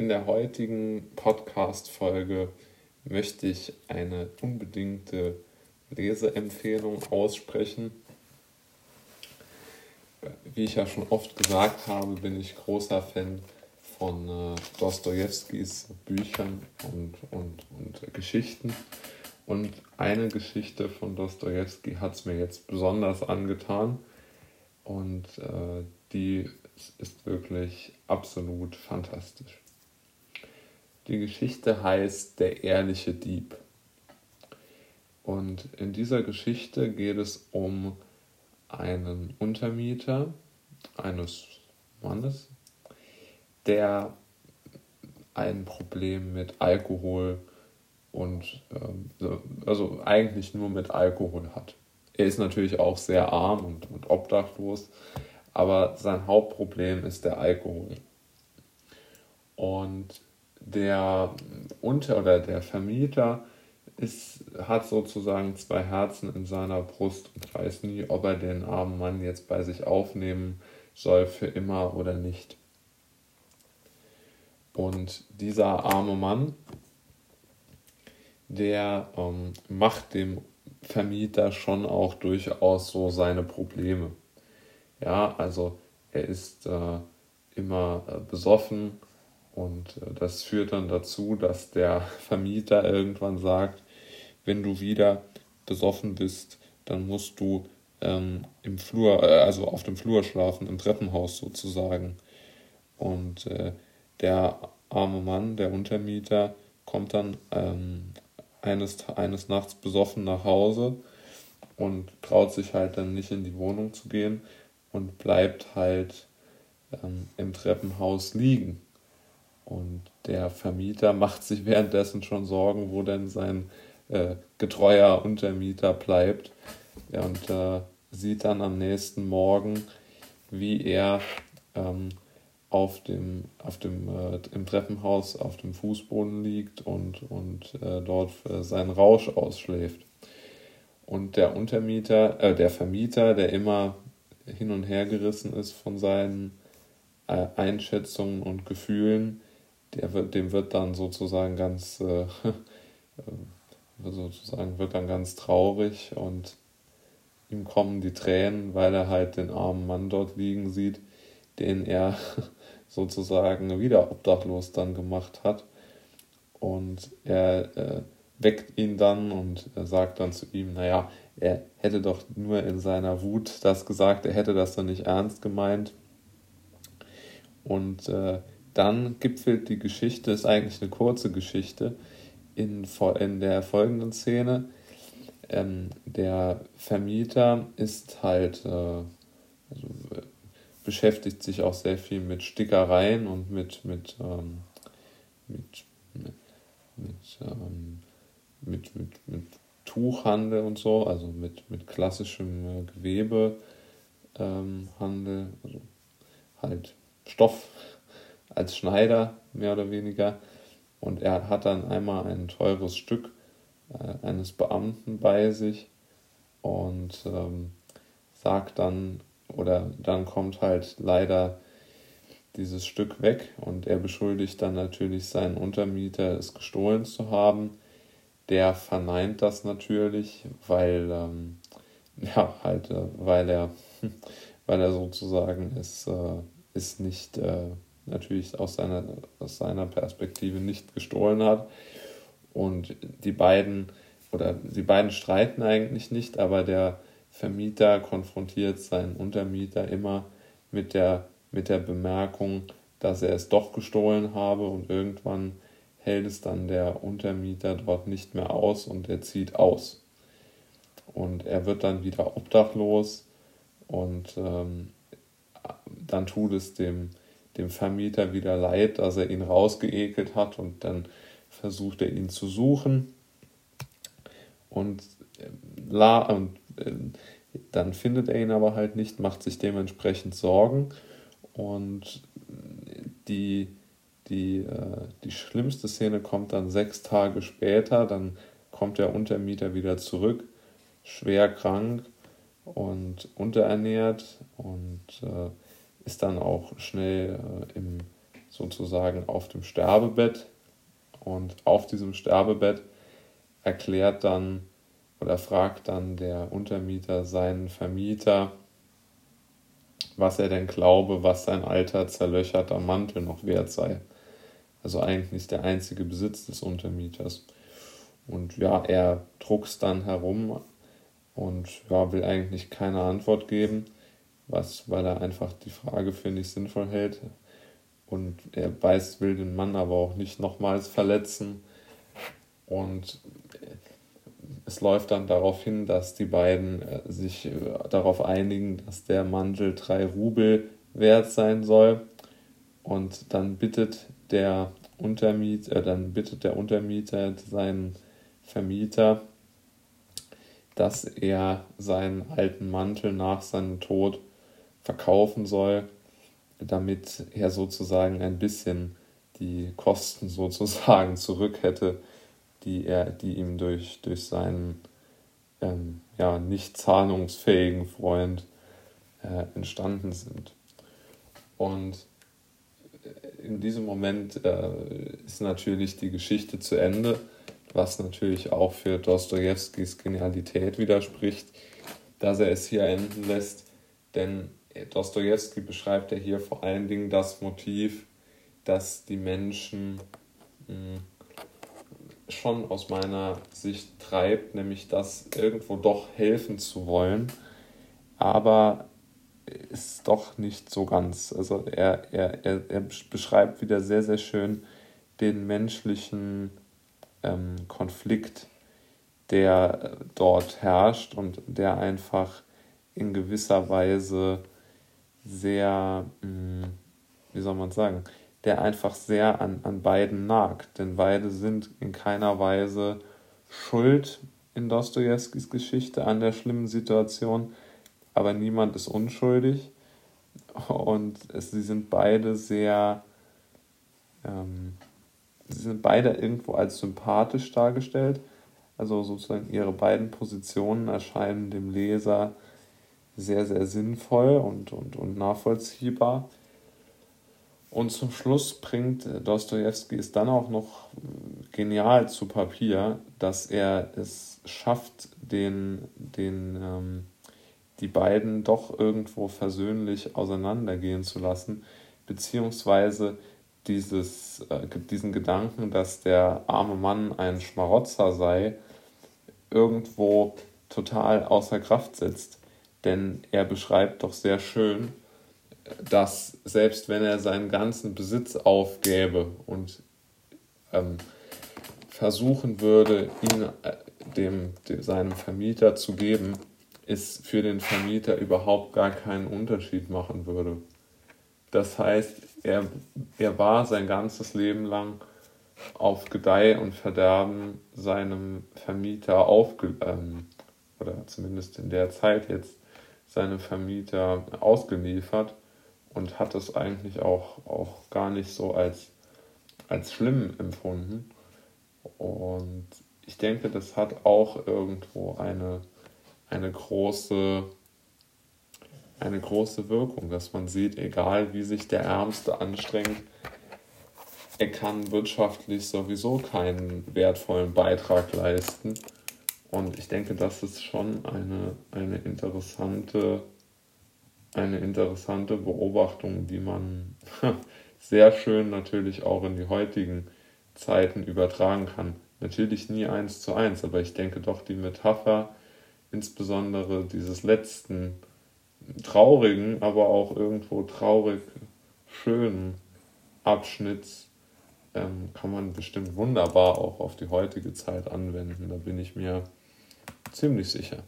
In der heutigen Podcast-Folge möchte ich eine unbedingte Leseempfehlung aussprechen. Wie ich ja schon oft gesagt habe, bin ich großer Fan von äh, Dostojewskis Büchern und, und, und Geschichten. Und eine Geschichte von Dostojewski hat es mir jetzt besonders angetan. Und äh, die ist wirklich absolut fantastisch. Die Geschichte heißt Der ehrliche Dieb. Und in dieser Geschichte geht es um einen Untermieter eines Mannes, der ein Problem mit Alkohol und ähm, also eigentlich nur mit Alkohol hat. Er ist natürlich auch sehr arm und, und obdachlos, aber sein Hauptproblem ist der Alkohol. Und der Unter- oder der Vermieter ist, hat sozusagen zwei Herzen in seiner Brust und weiß nie, ob er den armen Mann jetzt bei sich aufnehmen soll für immer oder nicht. Und dieser arme Mann, der ähm, macht dem Vermieter schon auch durchaus so seine Probleme. Ja, also er ist äh, immer äh, besoffen und äh, das führt dann dazu, dass der Vermieter irgendwann sagt, wenn du wieder besoffen bist, dann musst du ähm, im Flur, äh, also auf dem Flur schlafen, im Treppenhaus sozusagen. Und äh, der arme Mann, der Untermieter, kommt dann ähm, eines, eines Nachts besoffen nach Hause und traut sich halt dann nicht in die Wohnung zu gehen und bleibt halt ähm, im Treppenhaus liegen. Und der Vermieter macht sich währenddessen schon Sorgen, wo denn sein äh, getreuer Untermieter bleibt. Ja, und äh, sieht dann am nächsten Morgen, wie er ähm, auf dem, auf dem, äh, im Treppenhaus auf dem Fußboden liegt und, und äh, dort äh, seinen Rausch ausschläft. Und der Untermieter, äh, der Vermieter, der immer hin und her gerissen ist von seinen Einschätzungen und Gefühlen, der wird, dem wird dann sozusagen ganz, äh, sozusagen wird dann ganz traurig und ihm kommen die Tränen, weil er halt den armen Mann dort liegen sieht, den er sozusagen wieder obdachlos dann gemacht hat. Und er äh, weckt ihn dann und sagt dann zu ihm, naja, er hätte doch nur in seiner Wut das gesagt, er hätte das dann nicht ernst gemeint. Und äh, dann gipfelt die Geschichte, ist eigentlich eine kurze Geschichte, in, in der folgenden Szene. Ähm, der Vermieter ist halt, äh, also, äh, beschäftigt sich auch sehr viel mit Stickereien und mit, mit, ähm, mit, mit, ähm, mit, mit, mit Tuchhandel und so, also mit, mit klassischem äh, Gewebehandel, ähm, also halt Stoff als Schneider mehr oder weniger. Und er hat dann einmal ein teures Stück äh, eines Beamten bei sich und ähm, sagt dann, oder dann kommt halt leider dieses Stück weg und er beschuldigt dann natürlich seinen Untermieter, es gestohlen zu haben. Der verneint das natürlich, weil, ähm, ja, halt, äh, weil er, weil er sozusagen es, äh, ist nicht, äh, natürlich aus seiner, aus seiner Perspektive nicht gestohlen hat. Und die beiden, oder die beiden streiten eigentlich nicht, aber der Vermieter konfrontiert seinen Untermieter immer mit der, mit der Bemerkung, dass er es doch gestohlen habe und irgendwann hält es dann der Untermieter dort nicht mehr aus und er zieht aus. Und er wird dann wieder obdachlos und ähm, dann tut es dem dem Vermieter wieder leid, dass er ihn rausgeekelt hat und dann versucht er ihn zu suchen. Und, äh, und äh, dann findet er ihn aber halt nicht, macht sich dementsprechend Sorgen. Und die, die, äh, die schlimmste Szene kommt dann sechs Tage später, dann kommt der Untermieter wieder zurück, schwer krank und unterernährt. Und äh, ist dann auch schnell äh, im, sozusagen auf dem Sterbebett und auf diesem Sterbebett erklärt dann oder fragt dann der Untermieter seinen Vermieter, was er denn glaube, was sein alter zerlöcherter Mantel noch wert sei. Also eigentlich der einzige Besitz des Untermieters. Und ja, er druckst dann herum und ja, will eigentlich keine Antwort geben, was, weil er einfach die Frage für nicht sinnvoll hält. Und er weiß, will den Mann aber auch nicht nochmals verletzen. Und es läuft dann darauf hin, dass die beiden äh, sich äh, darauf einigen, dass der Mantel drei Rubel wert sein soll. Und dann bittet der Untermieter, äh, dann bittet der Untermieter seinen Vermieter, dass er seinen alten Mantel nach seinem Tod verkaufen soll, damit er sozusagen ein bisschen die Kosten sozusagen zurück hätte, die er, die ihm durch, durch seinen ähm, ja, nicht zahlungsfähigen Freund äh, entstanden sind. Und in diesem Moment äh, ist natürlich die Geschichte zu Ende, was natürlich auch für Dostojewskis Genialität widerspricht, dass er es hier enden lässt, denn Dostojewski beschreibt ja hier vor allen Dingen das Motiv, dass die Menschen hm, schon aus meiner Sicht treibt, nämlich das irgendwo doch helfen zu wollen, aber ist doch nicht so ganz. Also er, er, er, er beschreibt wieder sehr, sehr schön den menschlichen ähm, Konflikt, der dort herrscht und der einfach in gewisser Weise sehr, mh, hm, wie soll man sagen, der einfach sehr an, an beiden nagt. Denn beide sind in keiner Weise schuld in Dostojewskis Geschichte an der schlimmen Situation, aber niemand ist unschuldig. Und es, sie sind beide sehr, ähm, sie sind beide irgendwo als sympathisch dargestellt. Also sozusagen ihre beiden Positionen erscheinen dem Leser sehr, sehr sinnvoll und, und, und nachvollziehbar. Und zum Schluss bringt äh, Dostoevsky es dann auch noch äh, genial zu Papier, dass er es schafft, den, den, ähm, die beiden doch irgendwo versöhnlich auseinandergehen zu lassen, beziehungsweise dieses, äh, diesen Gedanken, dass der arme Mann ein Schmarotzer sei, irgendwo total außer Kraft setzt. Denn er beschreibt doch sehr schön, dass selbst wenn er seinen ganzen Besitz aufgäbe und ähm, versuchen würde, ihn äh, dem, dem, seinem Vermieter zu geben, es für den Vermieter überhaupt gar keinen Unterschied machen würde. Das heißt, er, er war sein ganzes Leben lang auf Gedeih und Verderben seinem Vermieter aufge ähm, oder zumindest in der Zeit jetzt seinem Vermieter ausgeliefert und hat es eigentlich auch, auch gar nicht so als, als schlimm empfunden. Und ich denke, das hat auch irgendwo eine, eine, große, eine große Wirkung, dass man sieht, egal wie sich der Ärmste anstrengt, er kann wirtschaftlich sowieso keinen wertvollen Beitrag leisten. Und ich denke, das ist schon eine, eine interessante eine interessante Beobachtung, die man sehr schön natürlich auch in die heutigen Zeiten übertragen kann. Natürlich nie eins zu eins, aber ich denke doch die Metapher, insbesondere dieses letzten traurigen, aber auch irgendwo traurig schönen Abschnitts, ähm, kann man bestimmt wunderbar auch auf die heutige Zeit anwenden. Da bin ich mir ziemlich sicher.